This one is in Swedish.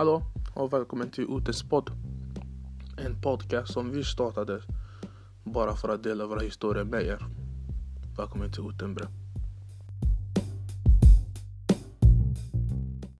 Hallå och välkommen till Utespodd. En podcast som vi startade bara för att dela våra historier med er. Välkommen till Utenbre.